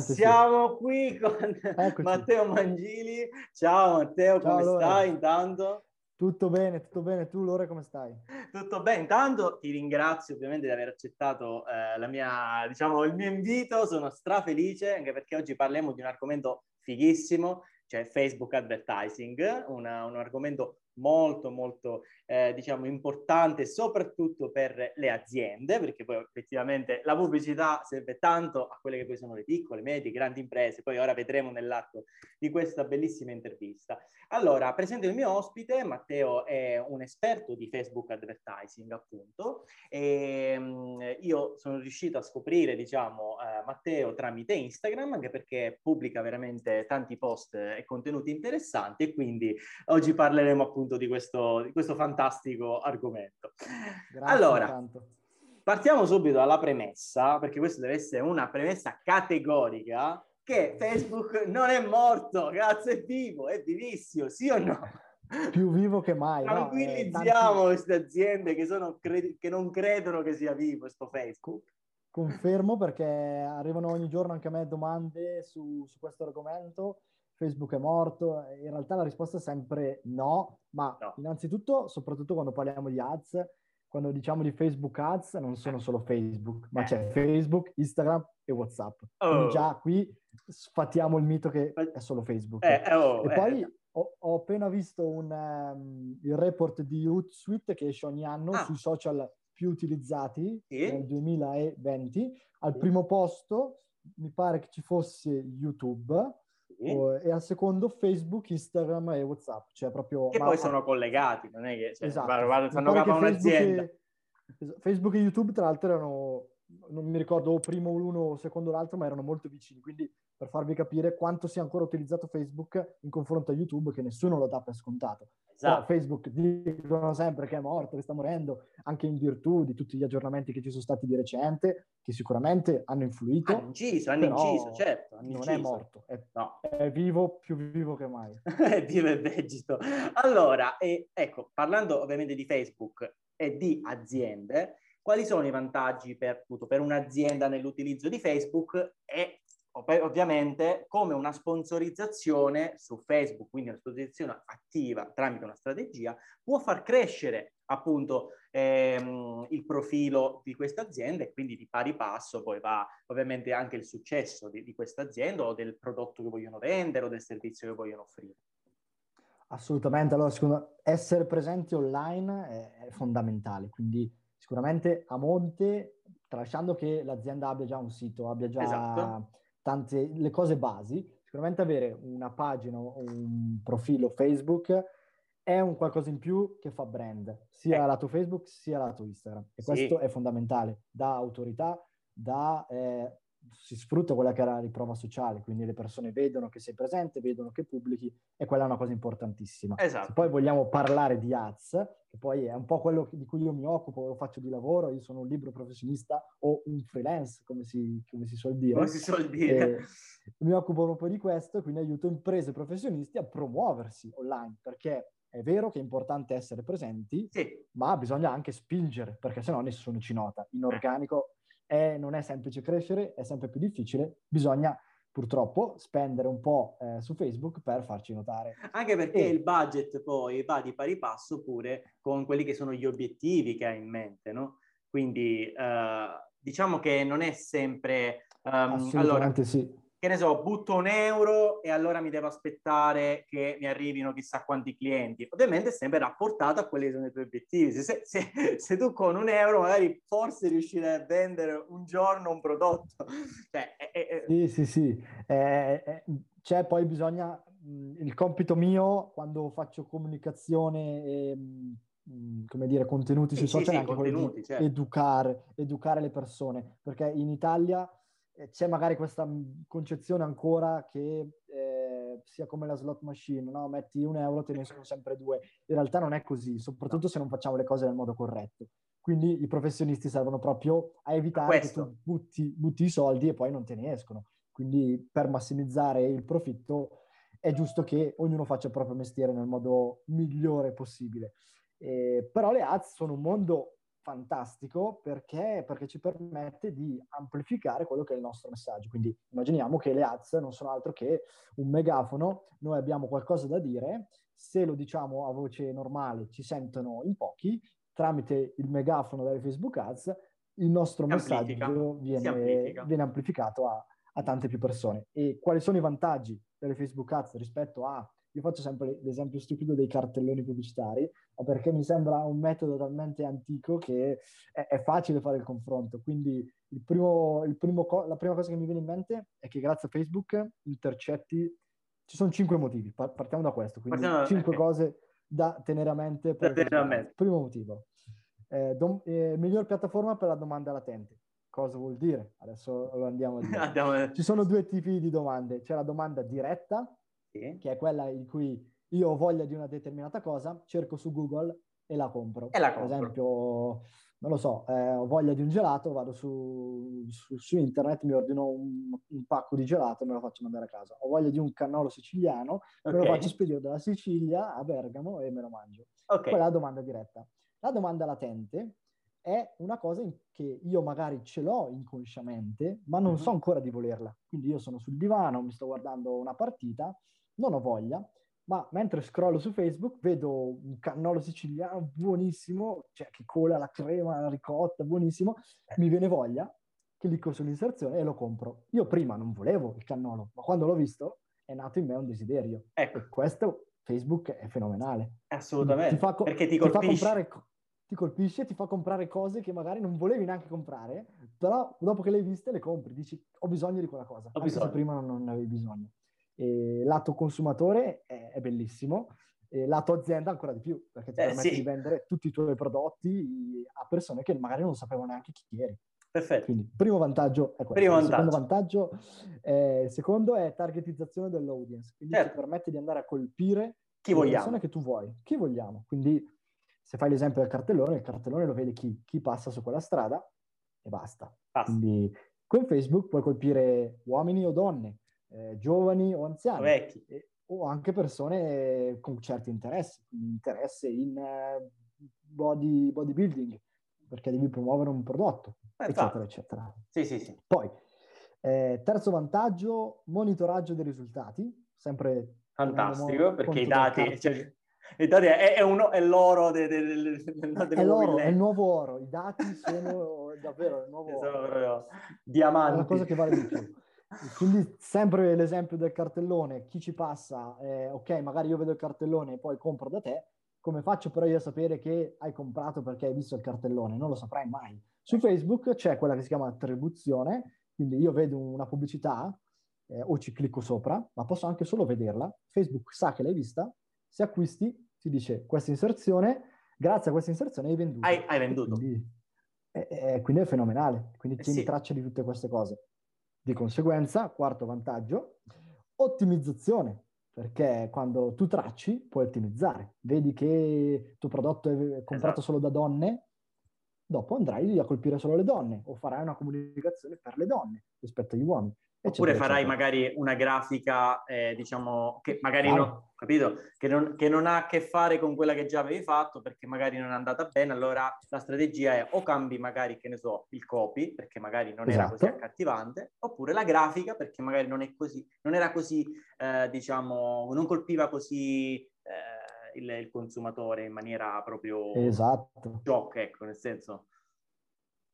Siamo sì. qui con Eccoci. Matteo Mangili. Ciao Matteo, Ciao, come allora. stai intanto? Tutto bene, tutto bene. Tu Lore come stai? Tutto bene. Intanto ti ringrazio ovviamente di aver accettato eh, la mia, diciamo, il mio invito. Sono strafelice anche perché oggi parliamo di un argomento fighissimo, cioè Facebook Advertising, una, un argomento molto molto eh, diciamo importante soprattutto per le aziende perché poi effettivamente la pubblicità serve tanto a quelle che poi sono le piccole, medie, grandi imprese. Poi ora vedremo nell'arco di questa bellissima intervista. Allora presento il mio ospite. Matteo è un esperto di Facebook advertising appunto. E um, io sono riuscito a scoprire diciamo uh, Matteo tramite Instagram anche perché pubblica veramente tanti post e contenuti interessanti e quindi oggi parleremo appunto appunto di questo, di questo fantastico argomento. Grazie allora, tanto. partiamo subito dalla premessa, perché questa deve essere una premessa categorica, che Facebook non è morto, grazie, è vivo, è vivissimo, sì o no? Più vivo che mai. Tranquillizziamo no? eh, queste aziende che, sono, che non credono che sia vivo questo Facebook. Confermo perché arrivano ogni giorno anche a me domande su, su questo argomento Facebook è morto? In realtà la risposta è sempre no, ma no. innanzitutto, soprattutto quando parliamo di ads, quando diciamo di Facebook ads, non sono solo Facebook, ma c'è Facebook, Instagram e WhatsApp. Oh. Quindi già qui sfatiamo il mito che è solo Facebook. Eh, oh, e poi eh. ho, ho, appena visto un, um, il report di Hootsuite che esce ogni anno ah. sui social più utilizzati sì. nel 2020. Al primo posto mi pare che ci fosse YouTube e al secondo Facebook, Instagram e WhatsApp. Cioè proprio, che ma... poi sono collegati, non è che cioè, esatto. fanno capo a un'azienda. E... Facebook e YouTube, tra l'altro, erano non mi ricordo primo l'uno o secondo l'altro, ma erano molto vicini. Quindi per farvi capire quanto sia ancora utilizzato Facebook in confronto a YouTube, che nessuno lo dà per scontato. Esatto. Facebook dicono sempre che è morto, che sta morendo, anche in virtù di tutti gli aggiornamenti che ci sono stati di recente, che sicuramente hanno influito. Hanno inciso, hanno inciso, certo. Hanno non inciso. è morto, è, no. è, vivo, più vivo che mai. è vivo e vegeto. Allora, e, ecco, parlando ovviamente di Facebook e di aziende, quali sono i vantaggi per, per un'azienda nell'utilizzo di Facebook e ovviamente come una sponsorizzazione su Facebook, quindi una sponsorizzazione attiva tramite una strategia, può far crescere appunto ehm, il profilo di questa azienda e quindi di pari passo poi va ovviamente anche il successo di, di questa azienda o del prodotto che vogliono vendere o del servizio che vogliono offrire. Assolutamente, allora secondo essere presenti online è, è fondamentale, quindi sicuramente a monte, tralasciando che l'azienda abbia già un sito, abbia già esatto. Tante le cose basi, sicuramente avere una pagina o un profilo Facebook è un qualcosa in più che fa brand, sia eh. lato Facebook sia lato Instagram. E sì. questo è fondamentale, dà autorità, dà eh, si sfrutta quella che è la riprova sociale, quindi le persone vedono che sei presente, vedono che pubblichi e quella è una cosa importantissima. Esatto. Se poi vogliamo parlare di ads, che poi è un po' quello di cui io mi occupo, lo faccio di lavoro, io sono un libro professionista o un freelance, come si, come si suol dire. Come si suol dire. mi occupo proprio di questo, quindi aiuto imprese e professionisti a promuoversi online, perché è vero che è importante essere presenti, sì. ma bisogna anche spingere, perché sennò nessuno ci nota. In organico è, non è semplice crescere, è sempre più difficile, bisogna purtroppo spendere un po' eh, su Facebook per farci notare. Anche perché e... il budget poi va di pari passo pure con quelli che sono gli obiettivi che hai in mente, no? Quindi uh, diciamo che non è sempre... Um, Assolutamente allora, sì che ne so, butto un euro e allora mi devo aspettare che mi arrivino chissà quanti clienti. Ovviamente è sempre rapportato a quelli che sono i tuoi obiettivi. Se, se, se tu con un euro magari forse riuscirai a vendere un giorno un prodotto. Cioè, è, è... Sì, sì, sì. Eh, c'è poi bisogna, il compito mio quando faccio comunicazione e come dire, contenuti sì, sui social, sì, anche quello di certo. educare, educare le persone, perché in Italia c'è magari questa concezione ancora che eh, sia come la slot machine, no? metti un euro, te ne escono sempre due. In realtà non è così, soprattutto se non facciamo le cose nel modo corretto. Quindi i professionisti servono proprio a evitare Questo. che tu butti, butti i soldi e poi non te ne escono. Quindi per massimizzare il profitto è giusto che ognuno faccia il proprio mestiere nel modo migliore possibile. Eh, però le ads sono un mondo fantastico perché, perché, ci permette di amplificare quello che è il nostro messaggio. Quindi immaginiamo che le ads non sono altro che un megafono, noi abbiamo qualcosa da dire, se lo diciamo a voce normale ci sentono in pochi, tramite il megafono delle Facebook Ads il nostro messaggio viene, viene, amplificato a, a tante più persone. E quali sono i vantaggi delle Facebook Ads rispetto a io faccio sempre l'esempio stupido dei cartelloni pubblicitari, perché mi sembra un metodo talmente antico che è, è facile fare il confronto. Quindi il primo, il primo co- la prima cosa che mi viene in mente è che grazie a Facebook intercetti, ci sono cinque motivi, partiamo da questo, quindi partiamo, cinque okay. cose da tenere a mente. Per tenere a mente. Primo motivo, eh, dom- eh, miglior piattaforma per la domanda latente. Cosa vuol dire? Adesso lo andiamo a dire. andiamo... Ci sono due tipi di domande. C'è la domanda diretta, sì. che è quella in cui io ho voglia di una determinata cosa, cerco su Google e la compro. E la compro. Per esempio, non lo so, eh, ho voglia di un gelato, vado su, su, su internet, mi ordino un, un, pacco di gelato e me lo faccio mandare a casa. Ho voglia di un cannolo siciliano, okay. me lo faccio spedire dalla Sicilia a Bergamo e me lo mangio. Okay. Quella è la domanda diretta. La domanda latente è una cosa che io magari ce l'ho inconsciamente, ma non mm-hmm. so ancora di volerla. Quindi io sono sul divano, mi sto guardando una partita non ho voglia, ma mentre scrollo su Facebook vedo un cannolo siciliano buonissimo, cioè che cola la crema, la ricotta, buonissimo, mi viene voglia, clicco sull'inserzione e lo compro. Io prima non volevo il cannolo, ma quando l'ho visto è nato in me un desiderio. Ecco. E questo Facebook è fenomenale. Assolutamente, ti fa, perché ti colpisce. Ti fa comprare, ti colpisce, ti fa comprare cose che magari non volevi neanche comprare, però dopo che le hai viste le compri, dici ho bisogno di quella cosa, ho prima non, non ne avevi bisogno. E lato consumatore è, è bellissimo, e lato azienda ancora di più, perché ti eh, permette sì. di vendere tutti i tuoi prodotti a persone che magari non sapevano neanche chi eri. Perfetto. Quindi, primo vantaggio è questo. Primo vantaggio. Secondo vantaggio, eh, secondo è targetizzazione dell'audience, quindi certo. ti permette di andare a colpire chi le vogliamo. persone che tu vuoi, chi vogliamo. Quindi, se fai l'esempio del cartellone, il cartellone lo vede chi, chi passa su quella strada e basta. basta. Quindi, con Facebook puoi colpire uomini o donne, eh, giovani o anziani. Vecchi. E, o anche persone con certi interessi, quindi interesse in uh, body, bodybuilding, perché devi promuovere un prodotto, eh, eccetera, eccetera. Sì, sì, sì. Poi, eh, terzo vantaggio, monitoraggio dei risultati, sempre... Fantastico, perché i dati... Cioè, i dati è, è, uno, è l'oro del, del, del, del è l'oro, è il nuovo oro, i dati sono davvero il nuovo oro. Diamanti. È una cosa che vale di più. Quindi sempre l'esempio del cartellone, chi ci passa, eh, ok, magari io vedo il cartellone e poi compro da te, come faccio però io a sapere che hai comprato perché hai visto il cartellone? Non lo saprai mai. Su Facebook c'è quella che si chiama attribuzione, quindi io vedo una pubblicità eh, o ci clicco sopra, ma posso anche solo vederla. Facebook sa che l'hai vista, se acquisti ti dice questa inserzione, grazie a questa inserzione hai venduto. Hai, hai venduto. Quindi, eh, eh, quindi, è fenomenale, quindi tieni sì. traccia di tutte queste cose. Di conseguenza, quarto vantaggio, ottimizzazione, perché quando tu tracci puoi ottimizzare. Vedi che il tuo prodotto è comprato esatto. solo da donne, dopo andrai a colpire solo le donne o farai una comunicazione per le donne rispetto agli uomini. Oppure farai eccetera. magari una grafica, eh, diciamo, che magari non, capito? Che non, che non, ha a che fare con quella che già avevi fatto perché magari non è andata bene, allora la strategia è o cambi magari, che ne so, il copy, perché magari non esatto. era così esatto. accattivante, oppure la grafica, perché magari non è così, non era così, eh, diciamo, non colpiva così eh, il, il, consumatore in maniera proprio... Esatto. Shock, ecco, nel senso,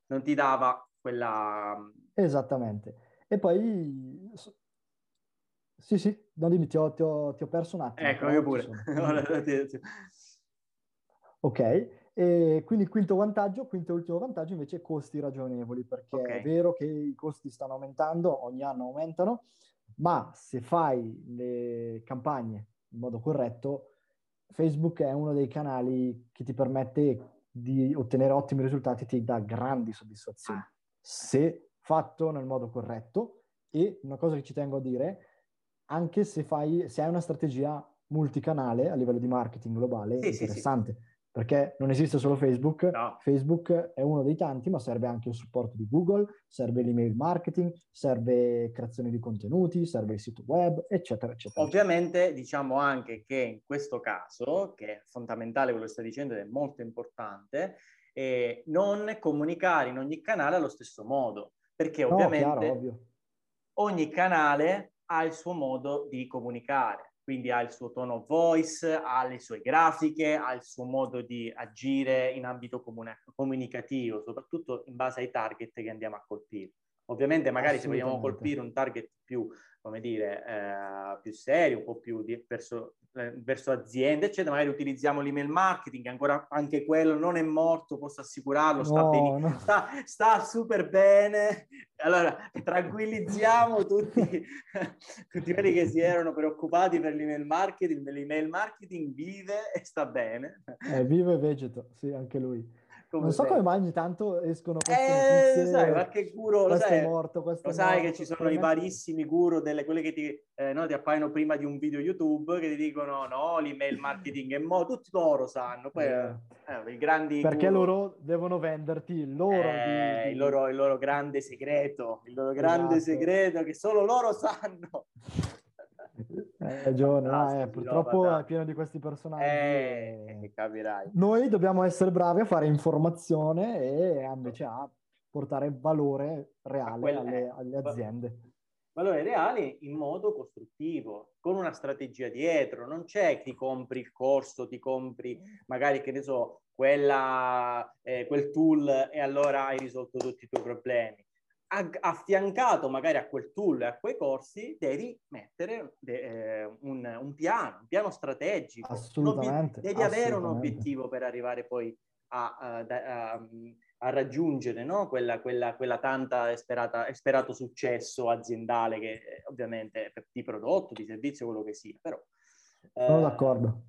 non ti dava quella... Esattamente. E poi... Sì, sì, no, dimmi, ti ho, ti ho, ti ho perso un attimo. Ecco, io pure. ok, e quindi quinto vantaggio, quinto e ultimo vantaggio invece è costi ragionevoli, perché okay. è vero che i costi stanno aumentando, ogni anno aumentano, ma se fai le campagne in modo corretto, Facebook è uno dei canali che ti permette di ottenere ottimi risultati, ti dà grandi soddisfazioni. Ah. Se fatto nel modo corretto e una cosa che ci tengo a dire, anche se, fai, se hai una strategia multicanale a livello di marketing globale, sì, interessante. Sì, sì. Perché non esiste solo Facebook, no. Facebook è uno dei tanti, ma serve anche il supporto di Google, serve l'email marketing, serve creazione di contenuti, serve il sito web, eccetera, eccetera. Ovviamente diciamo anche che in questo caso, che è fondamentale quello che stai dicendo ed è molto importante, e non comunicare in ogni canale allo stesso modo, perché ovviamente no, chiaro, ogni canale ha il suo modo di comunicare, quindi ha il suo tono of voice, ha le sue grafiche, ha il suo modo di agire in ambito comune- comunicativo, soprattutto in base ai target che andiamo a colpire. Ovviamente magari se vogliamo colpire un target più, come dire, eh, più serio, un po' più di, verso, eh, verso, aziende, eccetera, magari utilizziamo l'email marketing, ancora anche quello non è morto, posso assicurarlo, sta, no, no. sta, sta super bene. Allora, tranquillizziamo tutti, tutti quelli che si erano preoccupati per l'email marketing, l'email marketing vive e sta bene. Eh, vive e vegeto, sì, anche lui. Come non so come mai ogni tanto escono queste eh, sai, qualche guru, lo sai, è morto, lo sai morto, che ci sono i varissimi guru, delle, quelle che ti, eh, no, ti, appaiono prima di un video YouTube, che ti dicono no, l'email marketing è morto, tutti loro sanno, poi eh, eh i grandi Perché guru, loro devono venderti il loro, eh, di, di... Il, loro, il loro grande segreto, il loro grande esatto. segreto che solo loro sanno. Hai ragione, no, eh, purtroppo no, è pieno di questi personaggi. Eh, e... capirai. Noi dobbiamo essere bravi a fare informazione e invece a portare valore reale quelle, alle, alle, aziende. Valore reale in modo costruttivo, con una strategia dietro. Non c'è ti compri il corso, ti compri magari, che ne so, quella, eh, quel tool e allora hai risolto tutti i tuoi problemi affiancato magari a quel tool e a quei corsi, devi mettere de- eh, un, un, piano, un piano strategico. Assolutamente. devi assolutamente. avere un obiettivo per arrivare poi a, a, a, a raggiungere no? quella, quella, quella, tanta sperata, sperato successo aziendale che eh, ovviamente di prodotto, di servizio, quello che sia. Però, Sono eh, d'accordo.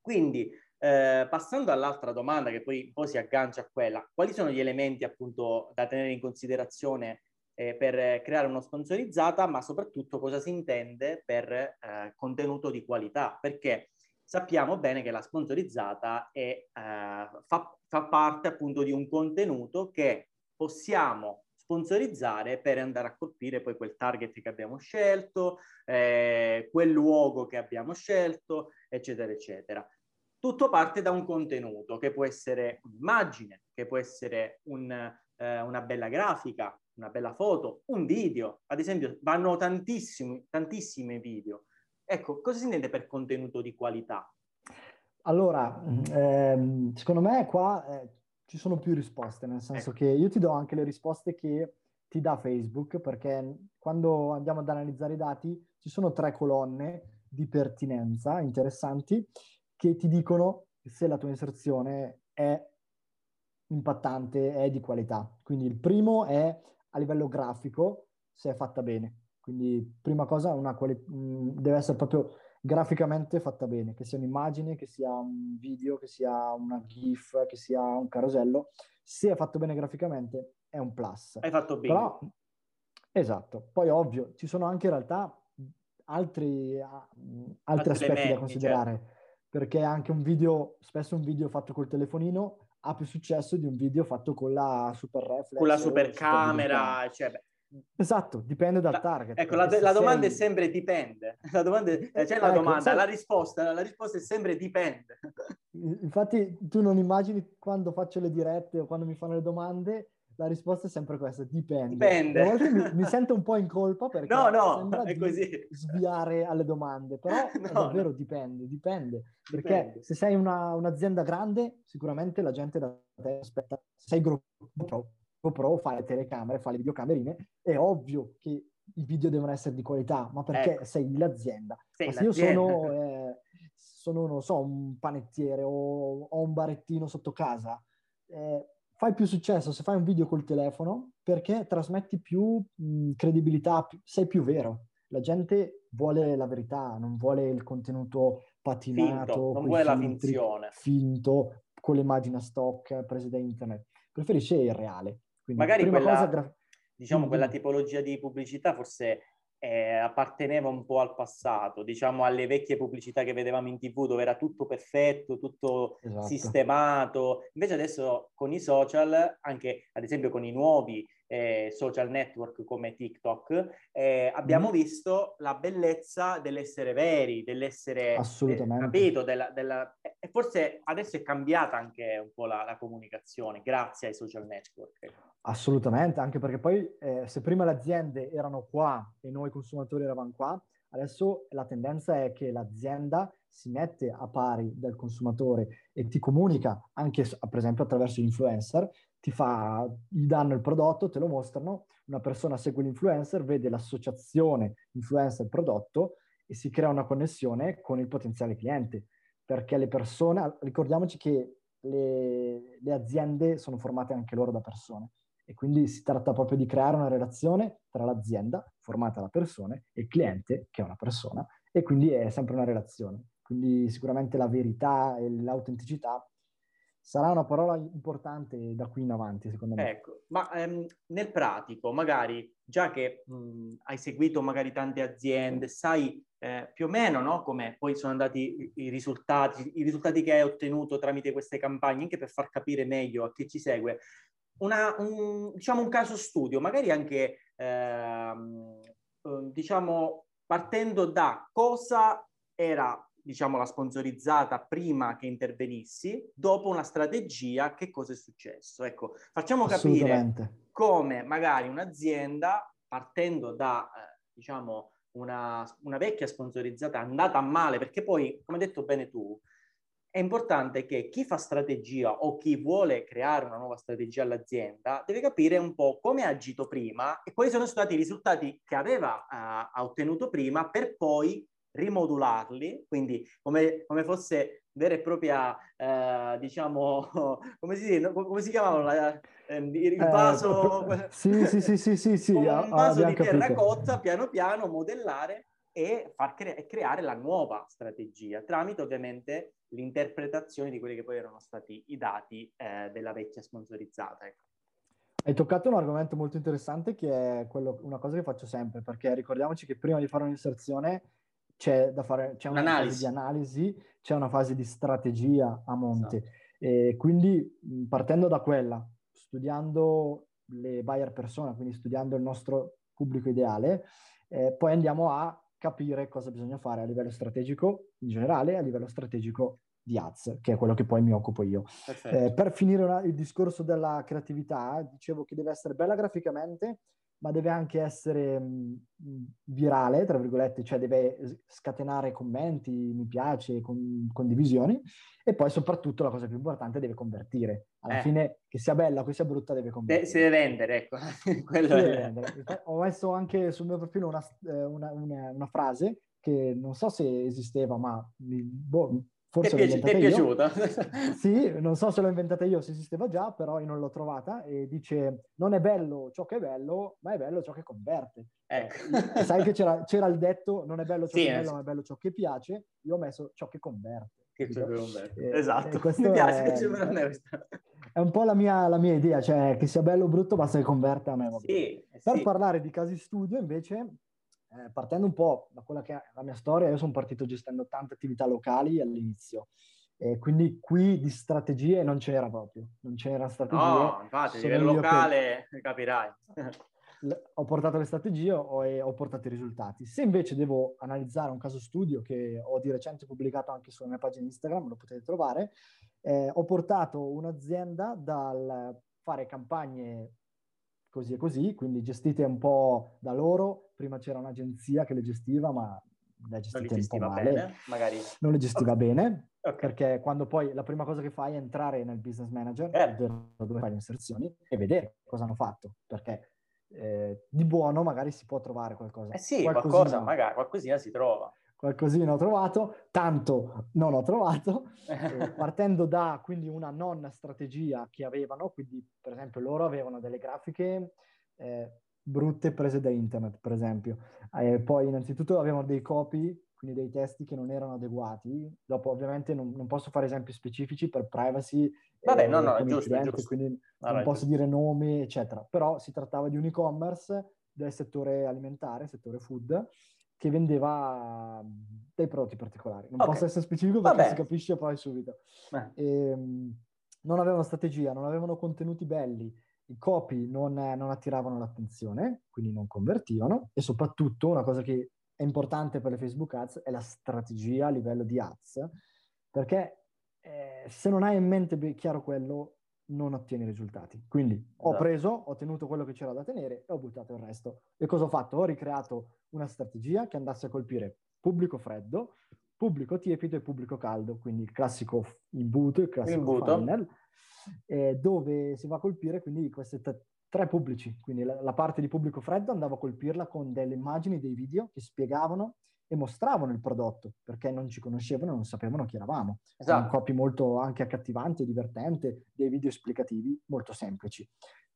Quindi eh, passando all'altra domanda che poi un po' si aggancia a quella, quali sono gli elementi appunto da tenere in considerazione eh, per creare uno sponsorizzata, ma soprattutto cosa si intende per eh, contenuto di qualità? Perché sappiamo bene che la sponsorizzata è, eh, fa, fa parte appunto di un contenuto che possiamo sponsorizzare per andare a colpire poi quel target che abbiamo scelto, eh, quel luogo che abbiamo scelto, eccetera, eccetera tutto parte da un contenuto che può essere un'immagine, che può essere un, eh, una bella grafica, una bella foto, un video. Ad esempio, vanno tantissimi, tantissimi video. Ecco, cosa si intende per contenuto di qualità? Allora, ehm, secondo me qua eh, ci sono più risposte, nel senso ecco. che io ti do anche le risposte che ti dà Facebook, perché quando andiamo ad analizzare i dati ci sono tre colonne di pertinenza interessanti che ti dicono se la tua inserzione è impattante, è di qualità. Quindi il primo è a livello grafico, se è fatta bene. Quindi prima cosa quali- deve essere proprio graficamente fatta bene, che sia un'immagine, che sia un video, che sia una GIF, che sia un carosello. Se è fatto bene graficamente è un plus. Hai fatto bene. Però, esatto. Poi ovvio, ci sono anche in realtà altri, altri, altri aspetti elementi, da considerare. Certo perché anche un video, spesso un video fatto col telefonino ha più successo di un video fatto con la super reflex. Con la super camera, cioè, beh. Esatto, dipende dal target. Ecco, la, la domanda sei... è sempre dipende. La domanda è, c'è ecco, la domanda, sai... la risposta, la risposta è sempre dipende. Infatti tu non immagini quando faccio le dirette o quando mi fanno le domande la risposta è sempre questa, dipende. Dipende. A volte mi, mi, sento un po' in colpa perché no, no, sembra è così. sviare alle domande, però no, davvero no. dipende, dipende. Perché dipende. se sei una, un'azienda grande, sicuramente la gente da te aspetta, se sei GoPro, GoPro fa le telecamere, fa le videocamerine, è ovvio che i video devono essere di qualità, ma perché ecco. sei l'azienda. Sei ma se l'azienda. io sono, eh, sono, non so, un panettiere o ho un barettino sotto casa, eh, fai più successo se fai un video col telefono perché trasmetti più mh, credibilità, più, sei più vero. La gente vuole la verità, non vuole il contenuto patinato, finto, non vuole la finzione. Finto, con le immagini a stock prese da internet. Preferisce il reale. Quindi, Magari quella, gra- diciamo, quella tipologia di pubblicità forse eh, apparteneva un po' al passato, diciamo alle vecchie pubblicità che vedevamo in tv dove era tutto perfetto, tutto esatto. sistemato. Invece adesso con i social, anche ad esempio con i nuovi eh, social network come TikTok, eh, abbiamo mm. visto la bellezza dell'essere veri, dell'essere eh, Assolutamente. capito, della, della... e forse adesso è cambiata anche un po' la, la comunicazione grazie ai social network. Assolutamente, anche perché poi eh, se prima le aziende erano qua e noi consumatori eravamo qua, adesso la tendenza è che l'azienda si mette a pari del consumatore e ti comunica anche per esempio attraverso l'influencer, ti fa, gli danno il prodotto, te lo mostrano, una persona segue l'influencer, vede l'associazione influencer-prodotto e si crea una connessione con il potenziale cliente, perché le persone, ricordiamoci che le, le aziende sono formate anche loro da persone e quindi si tratta proprio di creare una relazione tra l'azienda formata da persone e il cliente che è una persona e quindi è sempre una relazione. Quindi sicuramente la verità e l'autenticità sarà una parola importante da qui in avanti, secondo me. Ecco, ma ehm, nel pratico, magari, già che mh, hai seguito magari tante aziende, sai eh, più o meno no, come poi sono andati i, i, risultati, i risultati che hai ottenuto tramite queste campagne, anche per far capire meglio a chi ci segue, una, un, diciamo un caso studio, magari anche ehm, eh, diciamo partendo da cosa era diciamo la sponsorizzata prima che intervenissi, dopo una strategia che cosa è successo. Ecco, facciamo capire come magari un'azienda partendo da eh, diciamo una, una vecchia sponsorizzata andata male, perché poi, come hai detto bene tu, è importante che chi fa strategia o chi vuole creare una nuova strategia all'azienda deve capire un po' come ha agito prima e quali sono stati i risultati che aveva uh, ottenuto prima per poi rimodularli, quindi come, come fosse vera e propria, uh, diciamo, come si, come si chiamava la, eh, il vaso? Eh, sì, sì, sì, sì, sì, sì, un vaso di terracotta, piano piano modellare e far cre- creare la nuova strategia tramite ovviamente l'interpretazione di quelli che poi erano stati i dati eh, della vecchia sponsorizzata. Ecco. Hai toccato un argomento molto interessante che è quello, una cosa che faccio sempre, perché ricordiamoci che prima di fare un'inserzione c'è da fare c'è una fase di analisi, c'è una fase di strategia a monte. Esatto. E quindi partendo da quella, studiando le buyer persona, quindi studiando il nostro pubblico ideale, eh, poi andiamo a capire cosa bisogna fare a livello strategico in generale a livello strategico di ads, che è quello che poi mi occupo io. Eh, per finire una, il discorso della creatività, dicevo che deve essere bella graficamente, ma deve anche essere mh, virale, tra virgolette, cioè deve scatenare commenti, mi piace, con, condivisioni e poi soprattutto la cosa più importante deve convertire. Alla eh. fine, che sia bella, che sia brutta, deve convertire. Si deve vendere, ecco. deve vendere. Ho messo anche sul mio profilo una, eh, una, una, una frase che non so se esisteva, ma boh, Forse ti è, pi- è piaciuta? sì, non so se l'ho inventata io, se esisteva già, però io non l'ho trovata e dice non è bello ciò che è bello, ma è bello ciò che converte. Ecco. Eh, sai che c'era, c'era, il detto non è bello ciò sì, che è bello, ma è bello ciò che piace, io ho messo ciò che converte. Che ciò che converte. Eh, esatto, mi piace, è, questa. È un po' la mia, la mia, idea, cioè che sia bello o brutto basta che converta a me. Sì, per sì. parlare di casi studio invece eh, partendo un po' da quella che è la mia storia, io sono partito gestendo tante attività locali all'inizio. E quindi qui di strategie non c'era proprio, non c'era strategie. No, infatti, a livello locale che... capirai. ho portato le strategie e ho portato i risultati. Se invece devo analizzare un caso studio che ho di recente pubblicato anche sulla mia pagina Instagram, lo potete trovare, eh, ho portato un'azienda dal fare campagne così e così, quindi gestite un po' da loro. Prima c'era un'agenzia che le gestiva, ma le gestite un po' male. Bene, magari. Non le gestiva okay. bene, okay. perché quando poi la prima cosa che fai è entrare nel business manager, eh. dove fai le inserzioni, e vedere cosa hanno fatto, perché eh, di buono magari si può trovare qualcosa. Eh sì, qualcosa, magari qualcosina si trova qualcosina ho trovato, tanto non ho trovato, eh, partendo da quindi una non strategia che avevano, quindi per esempio loro avevano delle grafiche eh, brutte prese da internet, per esempio. Eh, poi innanzitutto avevano dei copy, quindi dei testi che non erano adeguati. Dopo ovviamente non, non posso fare esempi specifici per privacy. Vabbè, eh, no, no, è giusto, cliente, giusto. Quindi ah, non posso giusto. dire nomi, eccetera. Però si trattava di un e-commerce del settore alimentare, settore food, che vendeva dei prodotti particolari. Non okay. posso essere specifico perché Vabbè. si capisce poi subito. Eh. E, ehm, non avevano strategia, non avevano contenuti belli i copy non, non attiravano l'attenzione, quindi non convertivano, e soprattutto una cosa che è importante per le Facebook Ads è la strategia a livello di ads, perché eh, se non hai in mente chiaro quello, non ottieni risultati. Quindi ho esatto. preso, ho tenuto quello che c'era da tenere e ho buttato il resto. E cosa ho fatto? Ho ricreato una strategia che andasse a colpire pubblico freddo, pubblico tiepido e pubblico caldo, quindi il classico imbuto, il classico imbuto. funnel, eh, dove si va a colpire quindi questi t- tre pubblici. Quindi la, la parte di pubblico freddo andavo a colpirla con delle immagini, dei video che spiegavano e mostravano il prodotto perché non ci conoscevano non sapevano chi eravamo. Esatto. Un copy molto anche accattivante, divertente, dei video esplicativi molto semplici.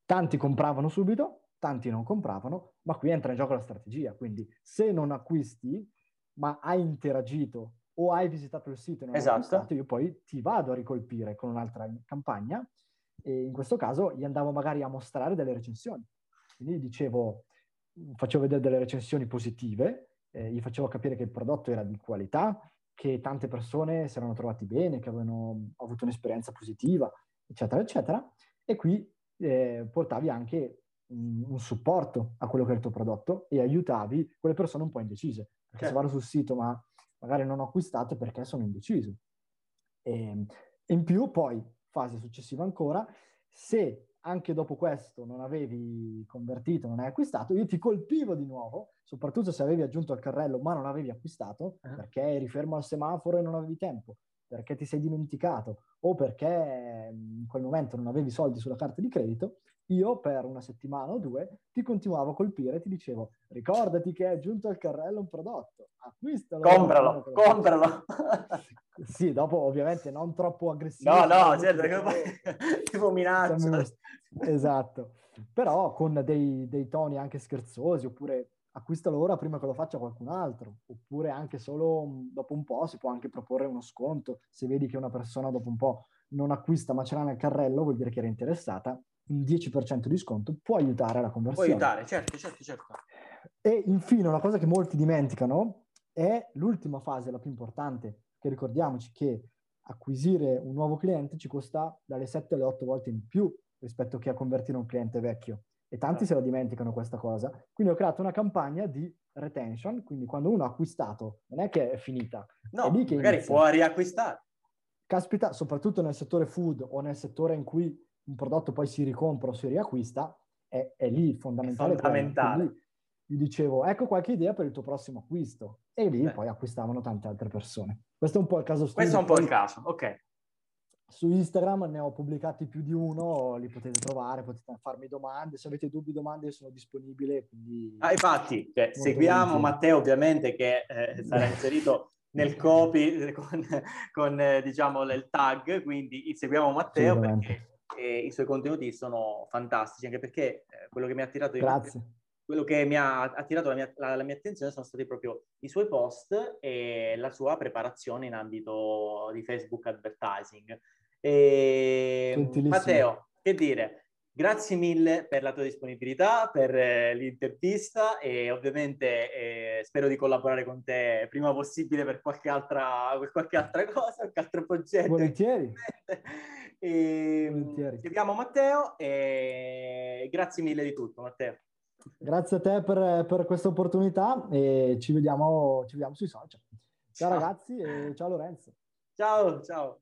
Tanti compravano subito, tanti non compravano, ma qui entra in gioco la strategia. Quindi se non acquisti, ma hai interagito o hai visitato il sito e non esatto. hai acquistato, io poi ti vado a ricolpire con un'altra campagna e in questo caso gli andavo magari a mostrare delle recensioni. Quindi dicevo, facevo vedere delle recensioni positive eh, gli facevo capire che il prodotto era di qualità, che tante persone si erano trovati bene, che avevano avuto un'esperienza positiva, eccetera, eccetera. E qui eh, portavi anche un, un, supporto a quello che era il tuo prodotto e aiutavi quelle persone un po' indecise. Perché certo. se vado sul sito ma magari non ho acquistato perché sono indeciso. E, in più poi, fase successiva ancora, se anche dopo questo non avevi convertito, non hai acquistato, io ti colpivo di nuovo, soprattutto se avevi aggiunto al carrello ma non avevi acquistato, uh-huh. perché eri fermo al semaforo e non avevi tempo, perché ti sei dimenticato o perché in quel momento non avevi soldi sulla carta di credito, io per una settimana o due ti continuavo a colpire e ti dicevo ricordati che hai aggiunto al carrello un prodotto, acquistalo. Compralo, compralo. sì, dopo ovviamente non troppo aggressivo. No, no, certo, che poi tipo minaccia. Esatto, però con dei, dei toni anche scherzosi oppure acquistalo ora prima che lo faccia qualcun altro, oppure anche solo dopo un po' si può anche proporre uno sconto, se vedi che una persona dopo un po' non acquista ma ce l'ha nel carrello, vuol dire che era interessata, un 10% di sconto può aiutare la conversione. Può aiutare, certo, certo, certo. E infine una cosa che molti dimenticano è l'ultima fase, la più importante, che ricordiamoci che acquisire un nuovo cliente ci costa dalle 7 alle 8 volte in più rispetto che a convertire un cliente vecchio. E tanti se la dimenticano questa cosa. Quindi ho creato una campagna di retention, quindi quando uno ha acquistato non è che è finita. No, è magari inizia. può riacquistare. Caspita, soprattutto nel settore food o nel settore in cui un prodotto poi si ricompra o si riacquista, è, è lì fondamentale. È fondamentale. Gli dicevo, ecco qualche idea per il tuo prossimo acquisto. E lì Beh. poi acquistavano tante altre persone. Questo è un po' il caso. Questo è un po' il caso, ok. Su Instagram ne ho pubblicati più di uno, li potete trovare, potete farmi domande. Se avete dubbi, domande, sono disponibile. Quindi... Ah, infatti, cioè, seguiamo Matteo ovviamente che eh, sarà inserito nel copy con, con eh, diciamo il tag, quindi seguiamo Matteo perché eh, i suoi contenuti sono fantastici, anche perché eh, quello che mi ha attirato Grazie. Quello che mi ha attirato la mia, la, la mia, attenzione sono stati proprio i suoi post e la sua preparazione in ambito di Facebook advertising. E, Matteo, che dire? Grazie mille per la tua disponibilità, per eh, l'intervista e ovviamente eh, spero di collaborare con te prima possibile per qualche altra, per qualche altra cosa, qualche altro progetto. Volentieri. e, Volentieri. Chiediamo Matteo e grazie mille di tutto Matteo. Grazie a te per, per questa opportunità e ci vediamo, ci vediamo sui social. Ciao, ciao ragazzi e ciao Lorenzo. Ciao, ciao.